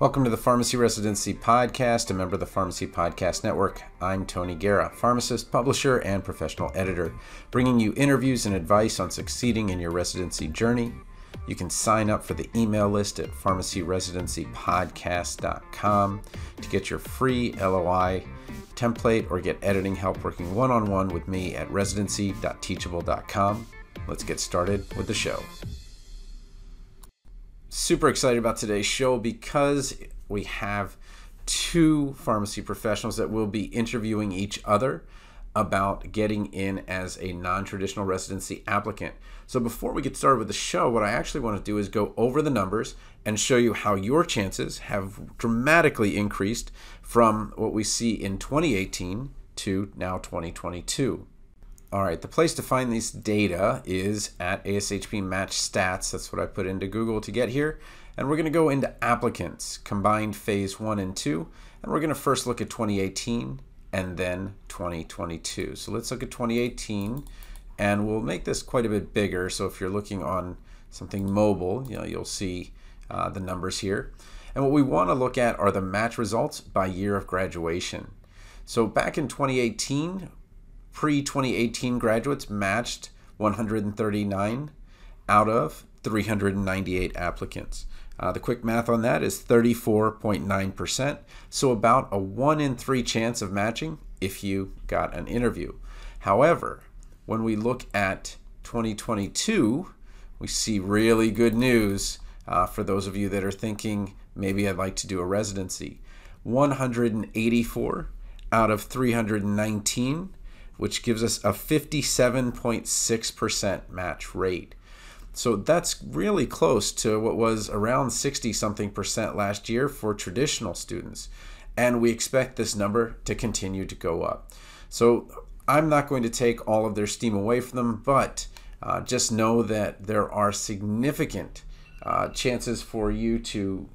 Welcome to the Pharmacy Residency Podcast, a member of the Pharmacy Podcast Network. I'm Tony Guerra, pharmacist, publisher, and professional editor, bringing you interviews and advice on succeeding in your residency journey. You can sign up for the email list at pharmacyresidencypodcast.com to get your free LOI template or get editing help working one on one with me at residency.teachable.com. Let's get started with the show super excited about today's show because we have two pharmacy professionals that will be interviewing each other about getting in as a non traditional residency applicant. So, before we get started with the show, what I actually want to do is go over the numbers and show you how your chances have dramatically increased from what we see in 2018 to now 2022. All right, the place to find these data is at ASHP Match Stats. That's what I put into Google to get here. And we're going to go into applicants, combined phase one and two. And we're going to first look at 2018 and then 2022. So let's look at 2018 and we'll make this quite a bit bigger. So if you're looking on something mobile, you know, you'll see uh, the numbers here. And what we want to look at are the match results by year of graduation. So back in 2018, pre 2018 graduates matched 139 out of 398 applicants. Uh, the quick math on that is 34.9%, so about a 1 in 3 chance of matching if you got an interview. However, when we look at 2022, we see really good news uh, for those of you that are thinking maybe I'd like to do a residency. 184 out of 319 which gives us a 57.6% match rate. So that's really close to what was around 60 something percent last year for traditional students. And we expect this number to continue to go up. So I'm not going to take all of their steam away from them, but uh, just know that there are significant uh, chances for you to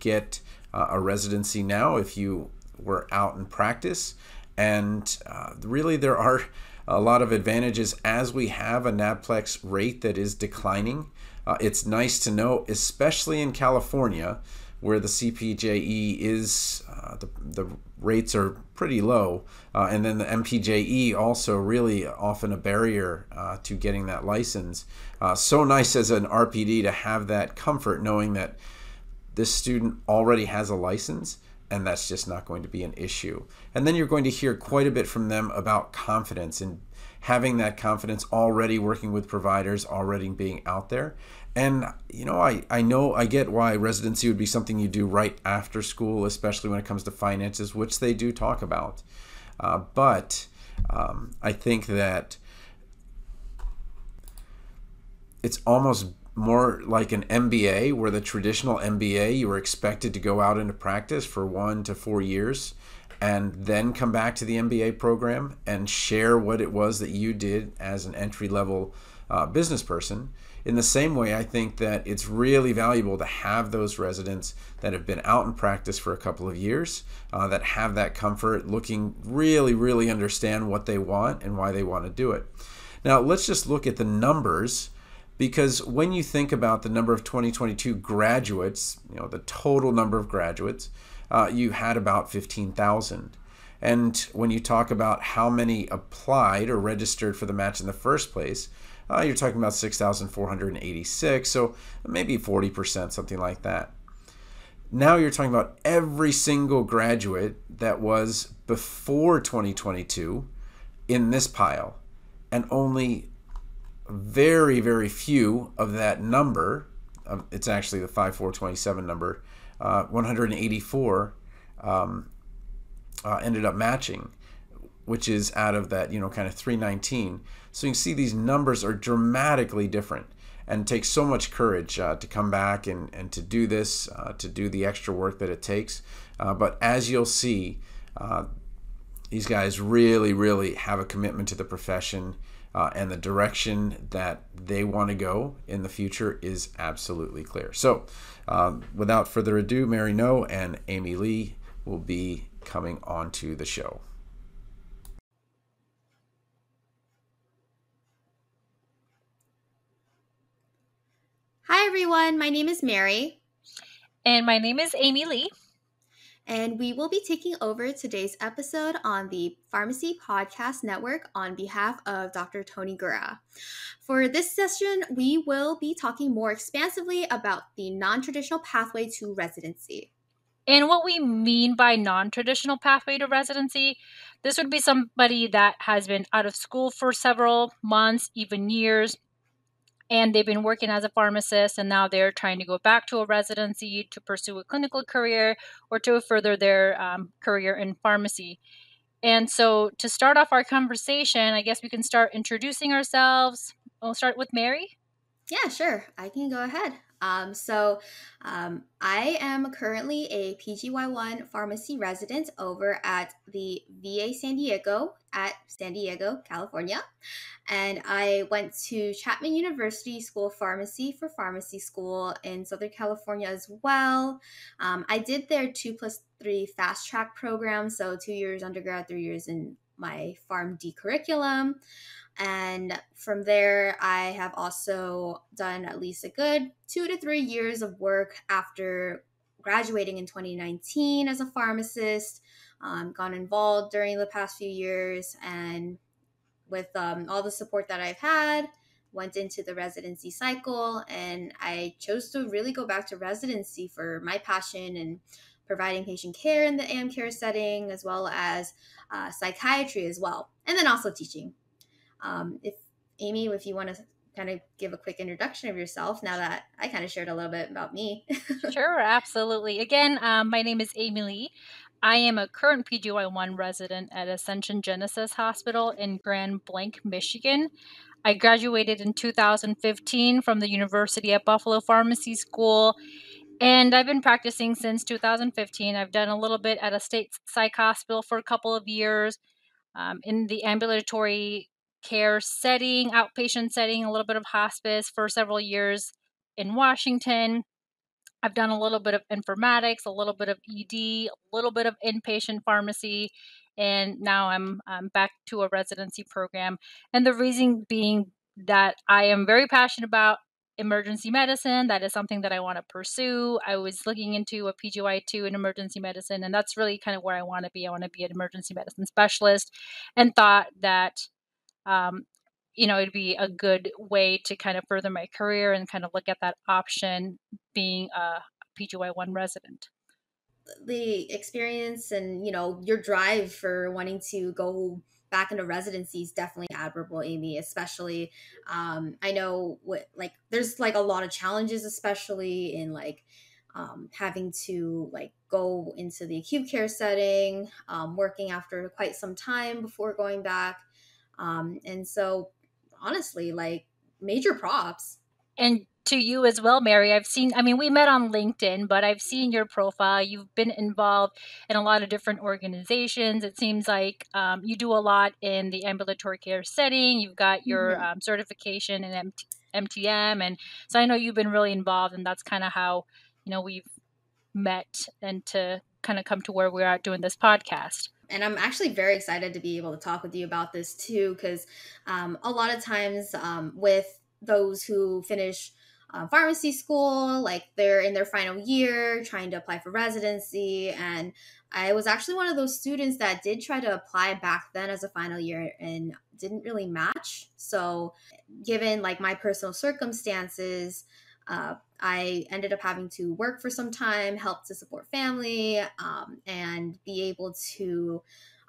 get uh, a residency now if you were out in practice. And uh, really, there are a lot of advantages as we have a NAPLEX rate that is declining. Uh, it's nice to know, especially in California, where the CPJE is, uh, the, the rates are pretty low. Uh, and then the MPJE also really often a barrier uh, to getting that license. Uh, so nice as an RPD to have that comfort knowing that this student already has a license and that's just not going to be an issue. And then you're going to hear quite a bit from them about confidence and having that confidence already working with providers, already being out there. And you know, I, I know I get why residency would be something you do right after school, especially when it comes to finances, which they do talk about. Uh, but um, I think that it's almost more like an MBA, where the traditional MBA, you were expected to go out into practice for one to four years and then come back to the MBA program and share what it was that you did as an entry level uh, business person. In the same way, I think that it's really valuable to have those residents that have been out in practice for a couple of years, uh, that have that comfort, looking really, really understand what they want and why they want to do it. Now, let's just look at the numbers because when you think about the number of 2022 graduates, you know, the total number of graduates, uh, you had about 15,000. And when you talk about how many applied or registered for the match in the first place, uh, you're talking about 6,486, so maybe 40%, something like that. Now you're talking about every single graduate that was before 2022 in this pile, and only very, very few of that number, um, it's actually the 5427 number, uh, 184 um, uh, ended up matching, which is out of that, you know, kind of 319. So you can see these numbers are dramatically different and takes so much courage uh, to come back and, and to do this, uh, to do the extra work that it takes. Uh, but as you'll see, uh, these guys really, really have a commitment to the profession uh, and the direction that they want to go in the future is absolutely clear. So, uh, without further ado, Mary Ngo and Amy Lee will be coming onto the show. Hi, everyone. My name is Mary. And my name is Amy Lee. And we will be taking over today's episode on the Pharmacy Podcast Network on behalf of Dr. Tony Guerra. For this session, we will be talking more expansively about the non traditional pathway to residency. And what we mean by non traditional pathway to residency, this would be somebody that has been out of school for several months, even years, and they've been working as a pharmacist and now they're trying to go back to a residency to pursue a clinical career or to further their um, career in pharmacy. And so, to start off our conversation, I guess we can start introducing ourselves. We'll start with Mary. Yeah, sure. I can go ahead. Um, so, um, I am currently a PGY1 pharmacy resident over at the VA San Diego at San Diego, California. And I went to Chapman University School of Pharmacy for pharmacy school in Southern California as well. Um, I did their two plus three fast track program, so two years undergrad, three years in my PharmD curriculum. And from there, I have also done at least a good two to three years of work after graduating in 2019 as a pharmacist. Um, got involved during the past few years, and with um, all the support that I've had, went into the residency cycle. And I chose to really go back to residency for my passion and providing patient care in the amb care setting, as well as uh, psychiatry as well, and then also teaching. Um, if Amy, if you want to kind of give a quick introduction of yourself now that I kind of shared a little bit about me. sure, absolutely. Again, um, my name is Amy Lee. I am a current PGY1 resident at Ascension Genesis Hospital in Grand Blanc, Michigan. I graduated in 2015 from the University at Buffalo Pharmacy School, and I've been practicing since 2015. I've done a little bit at a state psych hospital for a couple of years um, in the ambulatory care setting, outpatient setting, a little bit of hospice for several years in Washington. I've done a little bit of informatics, a little bit of ED, a little bit of inpatient pharmacy, and now I'm, I'm back to a residency program. And the reason being that I am very passionate about emergency medicine. That is something that I want to pursue. I was looking into a PGY2 in emergency medicine, and that's really kind of where I want to be. I want to be an emergency medicine specialist, and thought that um, you know, it'd be a good way to kind of further my career and kind of look at that option being a PGY1 resident. The experience and, you know, your drive for wanting to go back into residency is definitely admirable, Amy, especially um, I know what like there's like a lot of challenges, especially in like um, having to like go into the acute care setting, um, working after quite some time before going back. Um, and so, honestly, like major props. And to you as well, Mary. I've seen, I mean, we met on LinkedIn, but I've seen your profile. You've been involved in a lot of different organizations. It seems like um, you do a lot in the ambulatory care setting. You've got your mm-hmm. um, certification in MT- MTM. And so I know you've been really involved, and that's kind of how, you know, we've met and to kind of come to where we're at doing this podcast and I'm actually very excited to be able to talk with you about this too, because um, a lot of times um, with those who finish uh, pharmacy school, like they're in their final year trying to apply for residency. And I was actually one of those students that did try to apply back then as a final year and didn't really match. So, given like my personal circumstances, uh, I ended up having to work for some time, help to support family, um, and be able to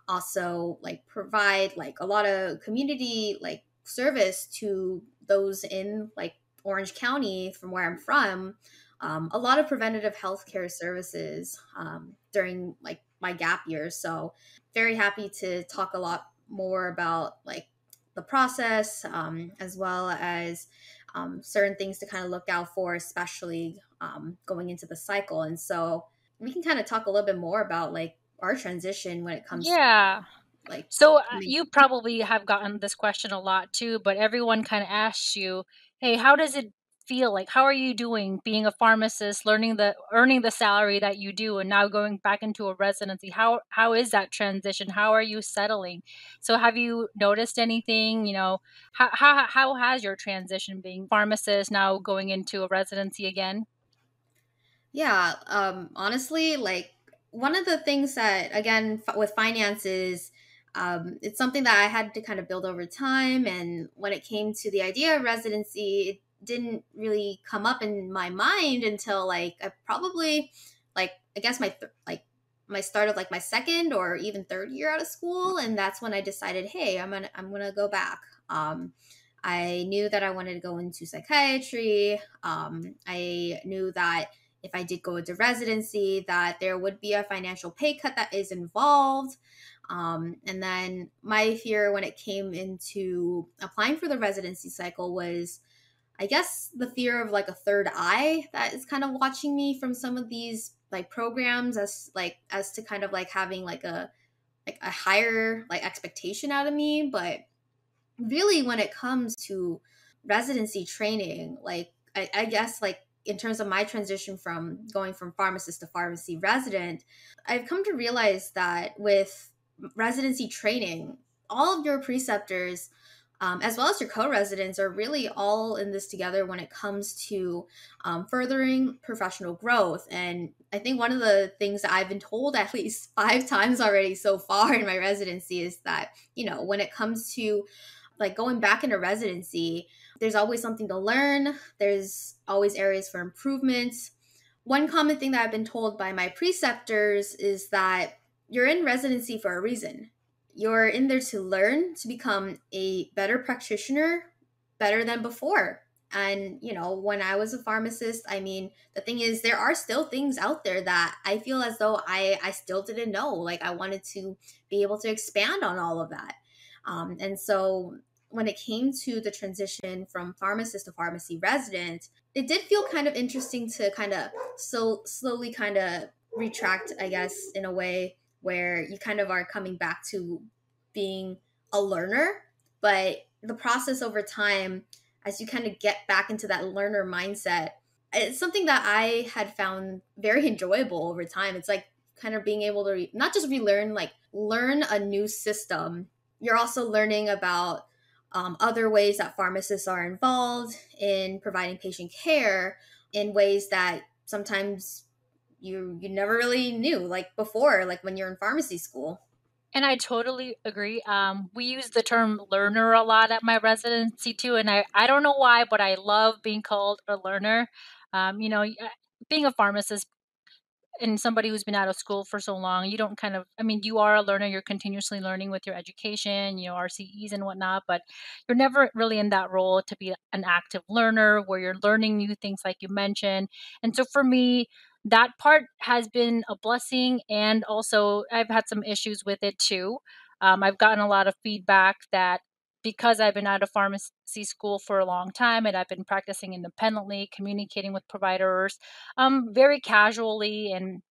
also like provide like a lot of community like service to those in like Orange County from where I'm from. Um, a lot of preventative healthcare services um, during like my gap years. So very happy to talk a lot more about like the process um, as well as um, certain things to kind of look out for, especially um, going into the cycle. And so we can kind of talk a little bit more about like our transition when it comes yeah. To, like so uh, you probably have gotten this question a lot too but everyone kind of asks you hey how does it feel like how are you doing being a pharmacist learning the earning the salary that you do and now going back into a residency? How how is that transition? How are you settling? So have you noticed anything? You know how how, how has your transition being pharmacist now going into a residency again? Yeah, um, honestly, like one of the things that, again, f- with finances, um, it's something that I had to kind of build over time. And when it came to the idea of residency, didn't really come up in my mind until like I probably, like, I guess my th- like my start of like my second or even third year out of school, and that's when I decided, hey, I'm gonna I'm gonna go back. Um, I knew that I wanted to go into psychiatry. Um, I knew that if I did go into residency, that there would be a financial pay cut that is involved. Um, and then my fear when it came into applying for the residency cycle was, I guess, the fear of like a third eye that is kind of watching me from some of these like programs as like as to kind of like having like a like a higher like expectation out of me, but really when it comes to residency training like I, I, guess like in terms of my transition from going from pharmacist to pharmacy resident i've come to realize that with residency training all of your preceptors um, as well as your co-residents are really all in this together when it comes to um, furthering professional growth. And i think one of the things that i've been told at least five times already so far in my residency is that you know when it comes to like going back into residency, there's always something to learn, there's always areas for improvements. One common thing that I've been told by my preceptors is that you're in residency for a reason. You're in there to learn, to become a better practitioner, better than before. And, you know, when I was a pharmacist, I mean, the thing is, there are still things out there that I feel as though I, I still didn't know. Like, I wanted to be able to expand on all of that. Um, and so when it came to the transition from pharmacist to pharmacy resident, it did feel kind of interesting to kind of so slowly kind of retract, I guess, in a way where you kind of are coming back to being a learner. But the process over time, as you kind of get back into that learner mindset, it's something that I had found very enjoyable over time. It's like kind of being able to re- not just relearn, like learn a new system you're also learning about um, other ways that pharmacists are involved in providing patient care in ways that sometimes you you never really knew like before like when you're in pharmacy school. And i totally agree. Um, we use the term learner a lot at my residency too and i, I don't know why but i love being called a learner. Um, you know being a pharmacist and somebody who's been out of school for so long, you don't kind of, I mean, you are a learner, you're continuously learning with your education, you know, RCEs and whatnot, but you're never really in that role to be an active learner where you're learning new things like you mentioned. And so for me, that part has been a blessing. And also, I've had some issues with it too. Um, I've gotten a lot of feedback that because I've been out of pharmacy school for a long time and I've been practicing independently, communicating with providers um, very casually and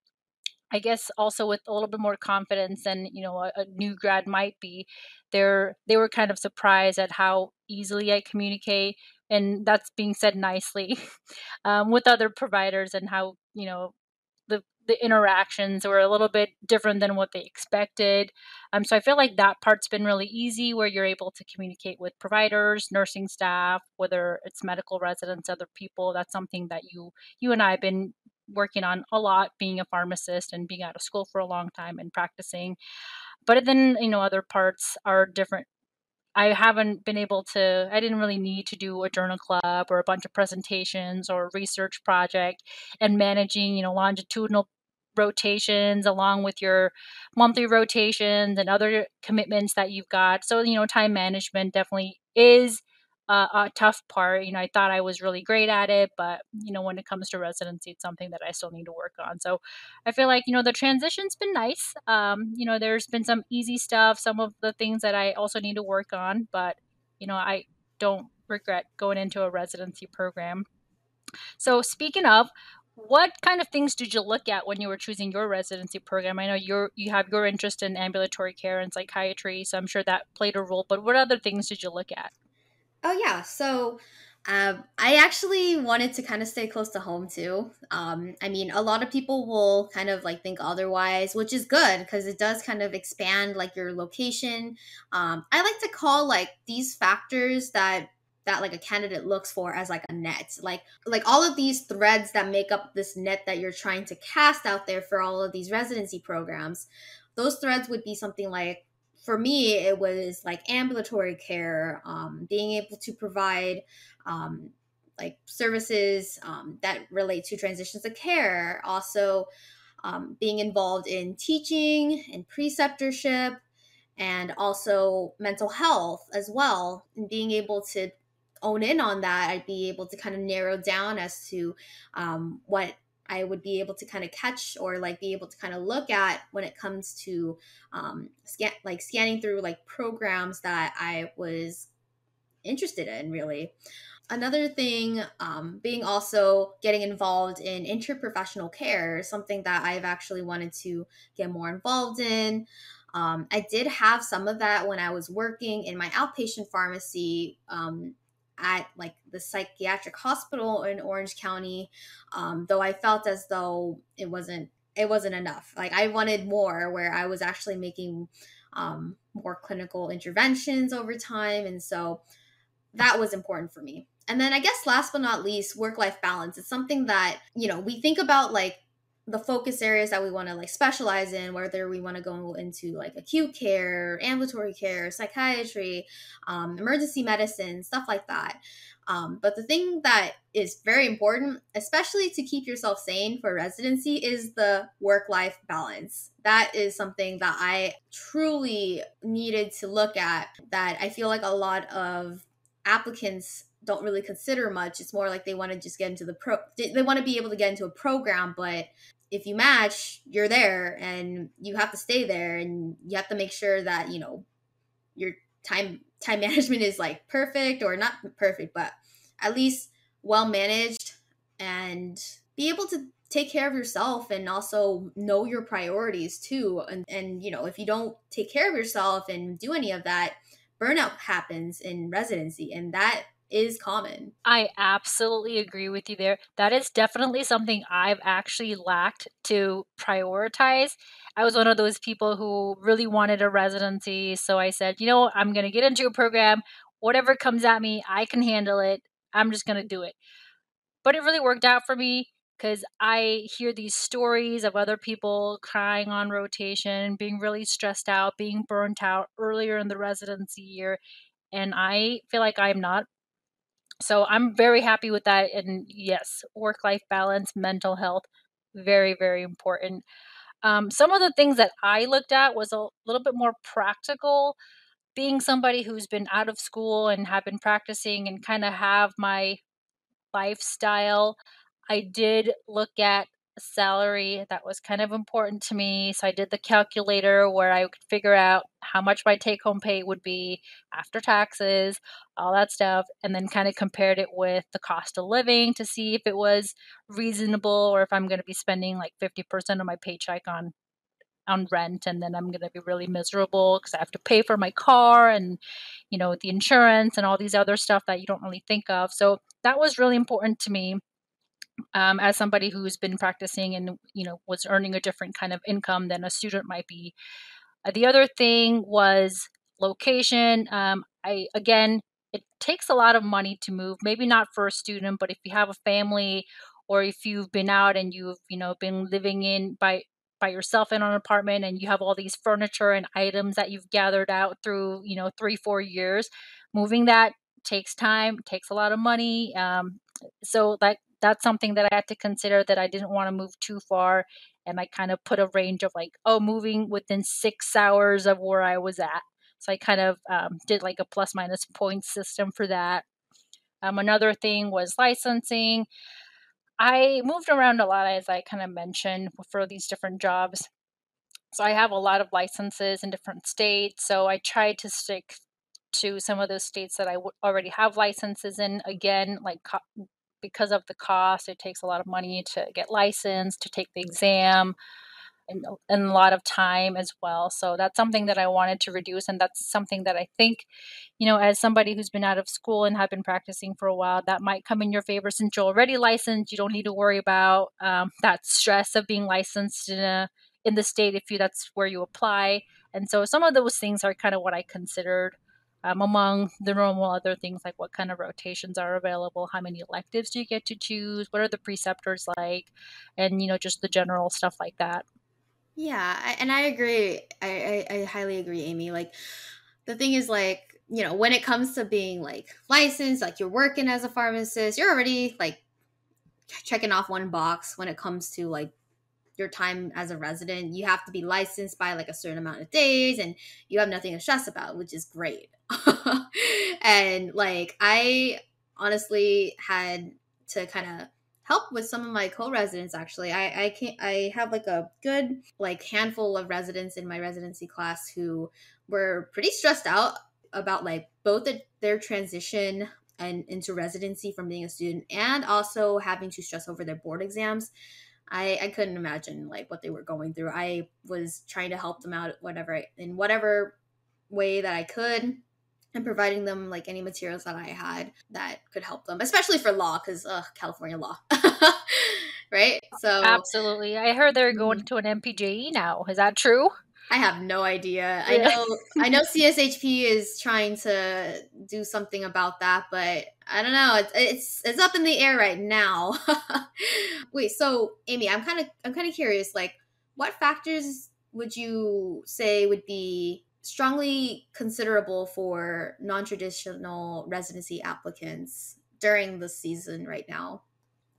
I guess also with a little bit more confidence than you know a, a, new grad might be. They're they were kind of surprised at how easily I communicate, and that's being said nicely um, with other providers and how you know the the interactions were a little bit different than what they expected. Um, so I feel like that part's been really easy, where you're able to communicate with providers, nursing staff, whether it's medical residents, other people. That's something that you you and I have been working on a lot, being a pharmacist and being out of school for a long time and practicing. But then you know other parts are different I haven't been able to, I didn't really need to do a journal club or a bunch of presentations or a research project and managing, you know, longitudinal rotations along with your monthly rotations and other commitments that you've got. So, you know, time management definitely is uh, a tough part. You know, I thought I was really great at it, but you know, when it comes to residency, it's something that I still need to work on. So I feel like you know the transition's been nice. Um, you know, there's been some easy stuff, some of the things that I also need to work on, but you know, I don't regret going into a residency program. So speaking of, what kind of things did you look at when you were choosing your residency program? I know you're you have your interest in ambulatory care and psychiatry, so I'm sure that played a role. But what other things did you look at? Oh yeah, so um, I actually wanted to kind of stay close to home too. Um, I mean, a lot of people will kind of like think otherwise, which is good because it does kind of expand like your location. Um, I like to call like these factors that that like a candidate looks for as like a net like like all of these threads that make up this net that you're trying to cast out there for all of these residency programs those threads would be something like for me it was like ambulatory care um, being able to provide um, like services um, that relate to transitions of care. Also um, being involved in teaching and preceptorship and also mental health as well and being able to own in on that i'd be able to kind of narrow down as to um, what i would be able to kind of catch or like be able to kind of look at when it comes to um, scan like scanning through like programs that i was interested in really. Another thing um, being also getting involved in interprofessional care something that i've actually wanted to get more involved in. Um, I did have some of that when I was working in my outpatient pharmacy um, at like the psychiatric hospital in Orange County, um, though I felt as though it wasn't it wasn't enough. Like I wanted more, where I was actually making um, more clinical interventions over time, and so that was important for me. And then I guess last but not least, work life balance. It's something that you know we think about like the focus areas that we want to like specialize in whether we want to go into like acute care ambulatory care psychiatry um, emergency medicine stuff like that. Um, but the thing that is very important especially to keep yourself sane for residency is the work life balance. That is something that i truly needed to look at that i feel like a lot of applicants don't really consider much. It's more like they want to just get into the pro. They want to be able to get into a program, but if you match, you're there and you have to stay there and you have to make sure that, you know, your time time management is like perfect or not perfect, but at least well managed and be able to take care of yourself and also know your priorities too. And and you know, if you don't take care of yourself and do any of that, burnout happens in residency and that is common. I absolutely agree with you there. That is definitely something I've actually lacked to prioritize. I was one of those people who really wanted a residency. So I said, you know, I'm going to get into a program. Whatever comes at me, I can handle it. I'm just going to do it. But it really worked out for me because I hear these stories of other people crying on rotation, being really stressed out, being burnt out earlier in the residency year. And I feel like I'm not so I'm very happy with that. And yes, work life balance, mental health, very, very important. Um, some of the things that I looked at was a little bit more practical. Being somebody who's been out of school and have been practicing and kind of have my lifestyle, I did look at salary that was kind of important to me. So I did the calculator where I could figure out how much my take home pay would be after taxes, all that stuff, and then kind of compared it with the cost of living to see if it was reasonable or if I'm going to be spending like 50% of my paycheck on on rent and then I'm going to be really miserable because I have to pay for my car and you know the insurance and all these other stuff that you don't really think of. So that was really important to me um, as somebody who's been practicing and you know was earning a different kind of income than a student might be. Uh, the other thing was location. Um, I again, it takes a lot of money to move. Maybe not for a student, but if you have a family or if you've been out and you've you know been living in by by yourself in an apartment and you have all these furniture and items that you've gathered out through you know three four years moving that takes time takes a lot of money um, so that that's something that I had to consider that I didn't want to move too far. And I kind of put a range of like, oh, moving within six hours of where I was at. So I kind of um, did like a plus minus point system for that. Um, another thing was licensing. I moved around a lot, as I kind of mentioned, for these different jobs. So I have a lot of licenses in different states. So I tried to stick to some of those states that I w- already have licenses in. Again, like co- because of the cost, it takes a lot of money to get licensed, to take the exam, and, and a lot of time as well. So that's something that I wanted to reduce. And that's something that I think, you know, as somebody who's been out of school and have been practicing for a while, that might come in your favor since you're already licensed. You don't need to worry about um, that stress of being licensed in a in the state if you that's where you apply. And so some of those things are kind of what I considered um, among the normal other things like what kind of rotations are available, how many electives do you get to choose, what are the preceptors like, and you know just the general stuff like that. Yeah, and I agree. I, I I highly agree, Amy. Like the thing is like you know when it comes to being like licensed, like you're working as a pharmacist, you're already like checking off one box when it comes to like your time as a resident. You have to be licensed by like a certain amount of days and you have nothing to stress about, which is great. and like I honestly had to kind of help with some of my co-residents actually. I I can't. I have like a good like handful of residents in my residency class who were pretty stressed out about like both the, their transition and into residency from being a student and also having to stress over their board exams I, I couldn't imagine like what they were going through. I was trying to help them out whatever in whatever way that I could and providing them like any materials that I had that could help them, especially for law because uh, California law. right? So Absolutely. I heard they're going mm-hmm. to an MPJE now. Is that true? I have no idea. I know I know CSHP is trying to do something about that, but I don't know. It's it's, it's up in the air right now. Wait, so Amy, I'm kind of I'm kind of curious. Like, what factors would you say would be strongly considerable for non-traditional residency applicants during the season right now?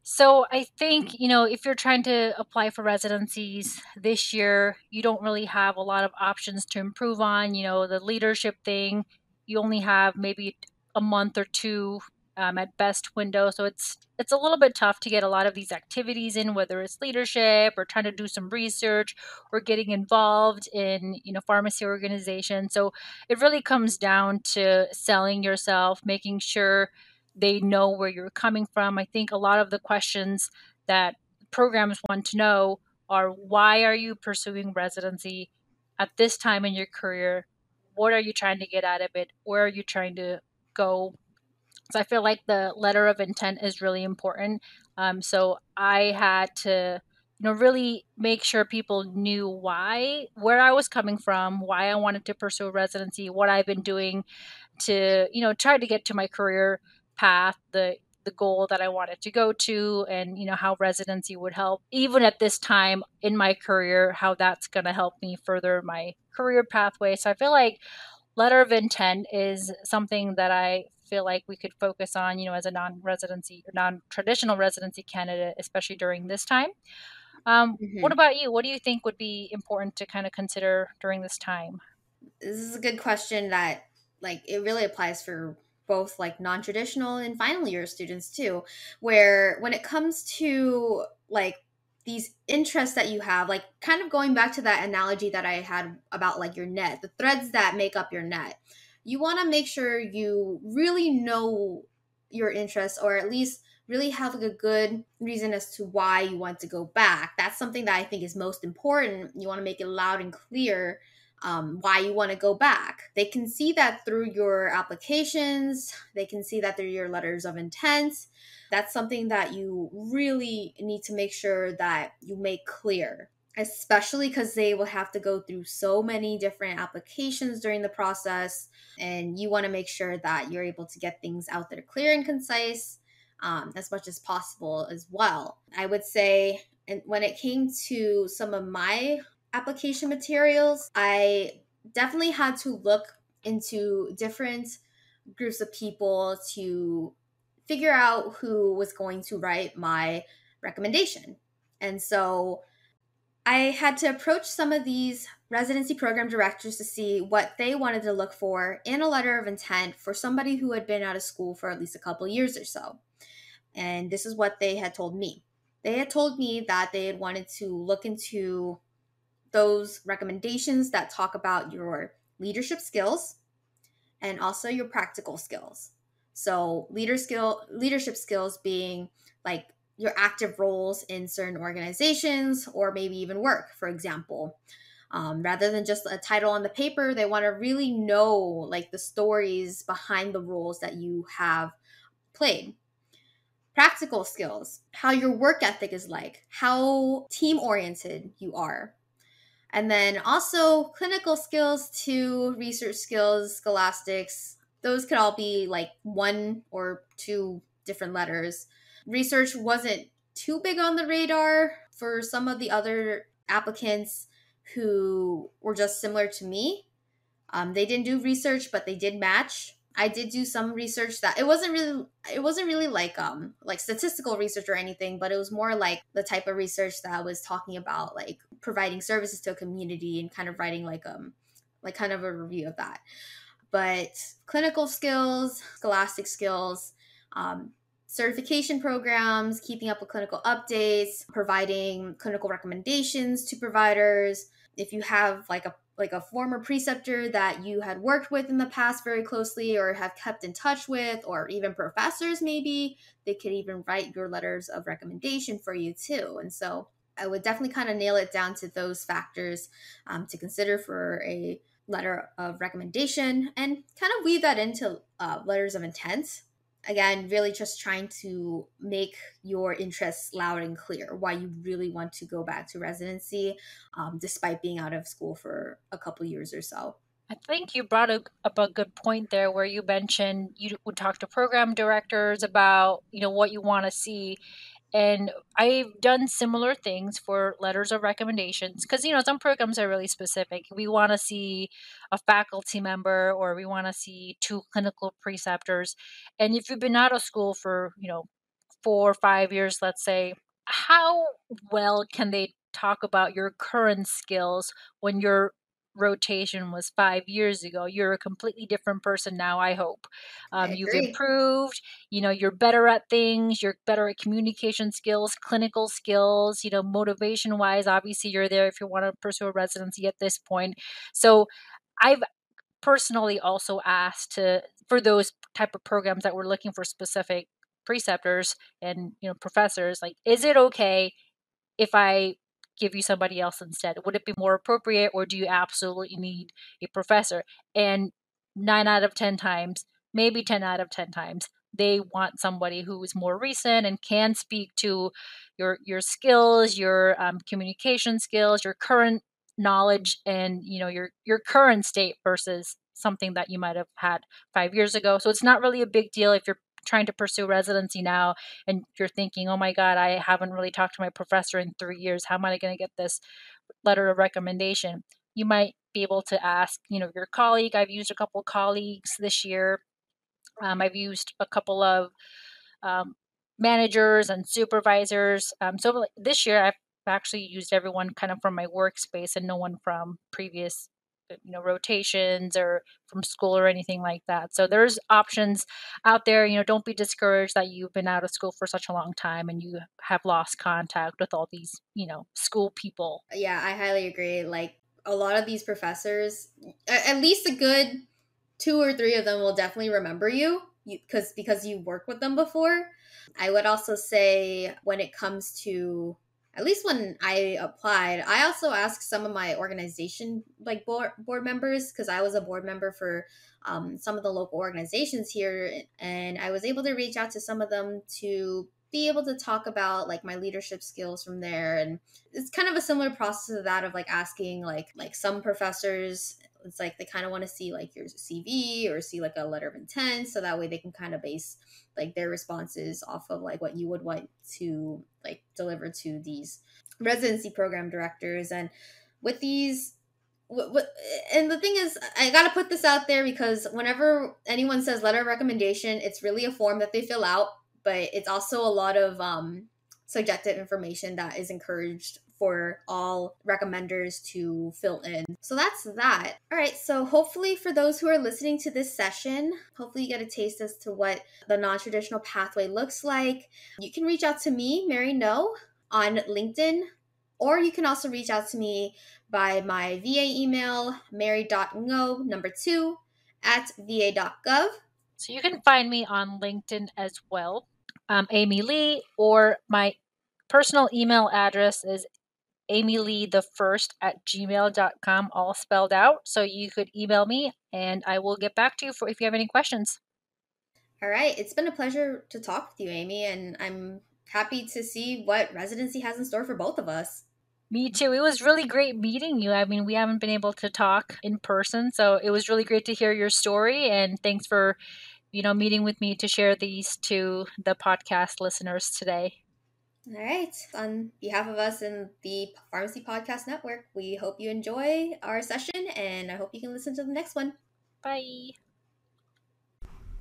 So I think, you know, if you're trying to apply for residencies this year, you don't really have a lot of options to improve on. You know, the leadership thing, you only have maybe a month or two um, at best window. So it's it's a little bit tough to get a lot of these activities in, whether it's leadership or trying to do some research or getting involved in you know pharmacy organizations. So it really comes down to selling yourself, making sure they know where you're coming from. I think a lot of the questions that programs want to know are why are you pursuing residency at this time in your career? What are you trying to get out of it? Where are you trying to go? So I feel like the letter of intent is really important. Um, so I had to, you know, really make sure people knew why, where I was coming from, why I wanted to pursue residency, what I've been doing to, you know, try to get to my career path, the the goal that I wanted to go to and you know how residency would help even at this time in my career how that's going to help me further my career pathway. So I feel like letter of intent is something that I feel like we could focus on you know as a non-residency non-traditional residency candidate especially during this time. Um, mm-hmm. what about you? What do you think would be important to kind of consider during this time? This is a good question that like it really applies for both like non-traditional and final year students too where when it comes to like these interests that you have like kind of going back to that analogy that i had about like your net the threads that make up your net you want to make sure you really know your interests or at least really have like a good reason as to why you want to go back. That's something that i think is most important. You want to make it loud and clear um, why you want to go back. They can see that through your applications, they can see that through your letters of intent. That's something that you really need to make sure that you make clear, especially because they will have to go through so many different applications during the process. And you want to make sure that you're able to get things out there clear and concise. Um, as much as possible as well. I would say, and when it came to some of my application materials, I definitely had to look into different groups of people to figure out who was going to write my recommendation. And so I had to approach some of these residency program directors to see what they wanted to look for in a letter of intent for somebody who had been out of school for at least a couple years or so. And this is what they had told me. They had told me that they had wanted to look into those recommendations that talk about your leadership skills and also your practical skills. So, leader skill leadership skills being like your active roles in certain organizations or maybe even work, for example. Um, rather than just a title on the paper, they want to really know like the stories behind the roles that you have played. Practical skills, how your work ethic is like, how team oriented you are, and then also clinical skills to research skills, scholastics, those could all be like one or two different letters. Research wasn't too big on the radar for some of the other applicants who were just similar to me. Um, they didn't do research, but they did match. I did do some research that it wasn't really it wasn't really like um like statistical research or anything, but it was more like the type of research that I was talking about like providing services to a community and kind of writing like um like kind of a review of that. But clinical skills, scholastic skills, um, certification programs, keeping up with clinical updates, providing clinical recommendations to providers. If you have like a like a former preceptor that you had worked with in the past very closely or have kept in touch with or even professors maybe they could even write your letters of recommendation for you too and so i would definitely kind of nail it down to those factors um, to consider for a letter of recommendation and kind of weave that into uh, letters of intent again, really just trying to make your interests loud and clear why you really want to go back to residency um, despite being out of school for a couple years or so. I think you brought up a good point there where you mentioned you would talk to program directors about, you know, what you want to see and I've done similar things for letters of recommendations because, you know, some programs are really specific. We want to see a faculty member or we want to see two clinical preceptors. And if you've been out of school for, you know, four or five years, let's say, how well can they talk about your current skills when you're rotation was five years ago. You're a completely different person now, I hope. Um, I you've improved, you know, you're better at things, you're better at communication skills, clinical skills, you know, motivation wise. Obviously, you're there if you want to pursue a residency at this point. So I've personally also asked to for those type of programs that we're looking for specific preceptors and you know professors like is it okay if i give you somebody else instead? Would it be more appropriate, or do you absolutely need a professor? And nine out of 10 times, maybe 10 out of 10 times, they want somebody who is more recent and can speak to your your skills, your um, communication skills, your current knowledge, and you know your your current state versus something that you might have had five years ago. So it's not really a big deal if you're trying to pursue residency now and you're thinking, oh my God, I haven't really talked to my professor in three years. How am I going to get this letter of recommendation? You might be able to ask, you know, your colleague. I've used a couple of colleagues this year. Um, I've used a couple of um, managers and supervisors. Um, so this year, I've actually used everyone kind of from my workspace and no one from previous you know rotations or from school or anything like that. So there's options out there you know don't be discouraged that you've been out of school for such a long time and you have lost contact with all these you know school people. Yeah i highly agree like a lot of these professors at least a good two or three of them will definitely remember you because because you worked with them before. I would also say when it comes to at least when I applied, I also asked some of my organization like board board members because I was a board member for um, some of the local organizations here, and I was able to reach out to some of them to be able to talk about like my leadership skills from there and it's kind of a similar process to that of like asking like like some professors it's like they kind of want to see like your CV or see like a letter of intent so that way they can kind of base like their responses off of like what you would want to like deliver to these residency program directors. And with these and the thing is i gotta put this out there because whenever anyone says letter of recommendation it's really a form that they fill out but it's also a lot of um, subjective information that is encouraged for all recommenders to fill in. So that's that. All right, so hopefully for those who are listening to this session, hopefully you get a taste as to what the non-traditional pathway looks like. You can reach out to me, Mary Ngo, on LinkedIn, or you can also reach out to me by my VA email, mary.ngo number two at va.gov. So you can find me on LinkedIn as well, um, Amy Lee, or my personal email address is Amy Lee the first at gmail.com, all spelled out. So you could email me and I will get back to you for if you have any questions. All right. It's been a pleasure to talk with you, Amy, and I'm happy to see what residency has in store for both of us. Me too. It was really great meeting you. I mean, we haven't been able to talk in person, so it was really great to hear your story. And thanks for, you know, meeting with me to share these to the podcast listeners today. All right. On behalf of us and the Pharmacy Podcast Network, we hope you enjoy our session and I hope you can listen to the next one. Bye.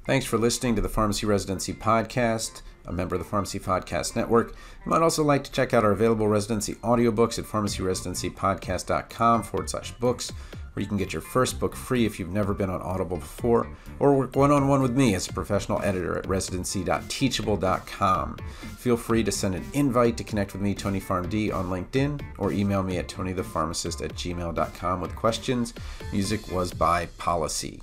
Thanks for listening to the Pharmacy Residency Podcast, a member of the Pharmacy Podcast Network. You might also like to check out our available residency audiobooks at pharmacyresidencypodcast.com forward slash books, where you can get your first book free if you've never been on Audible before, or work one on one with me as a professional editor at residency.teachable.com. Feel free to send an invite to connect with me, Tony PharmD, on LinkedIn, or email me at tonythepharmacist at gmail.com with questions. Music was by Policy.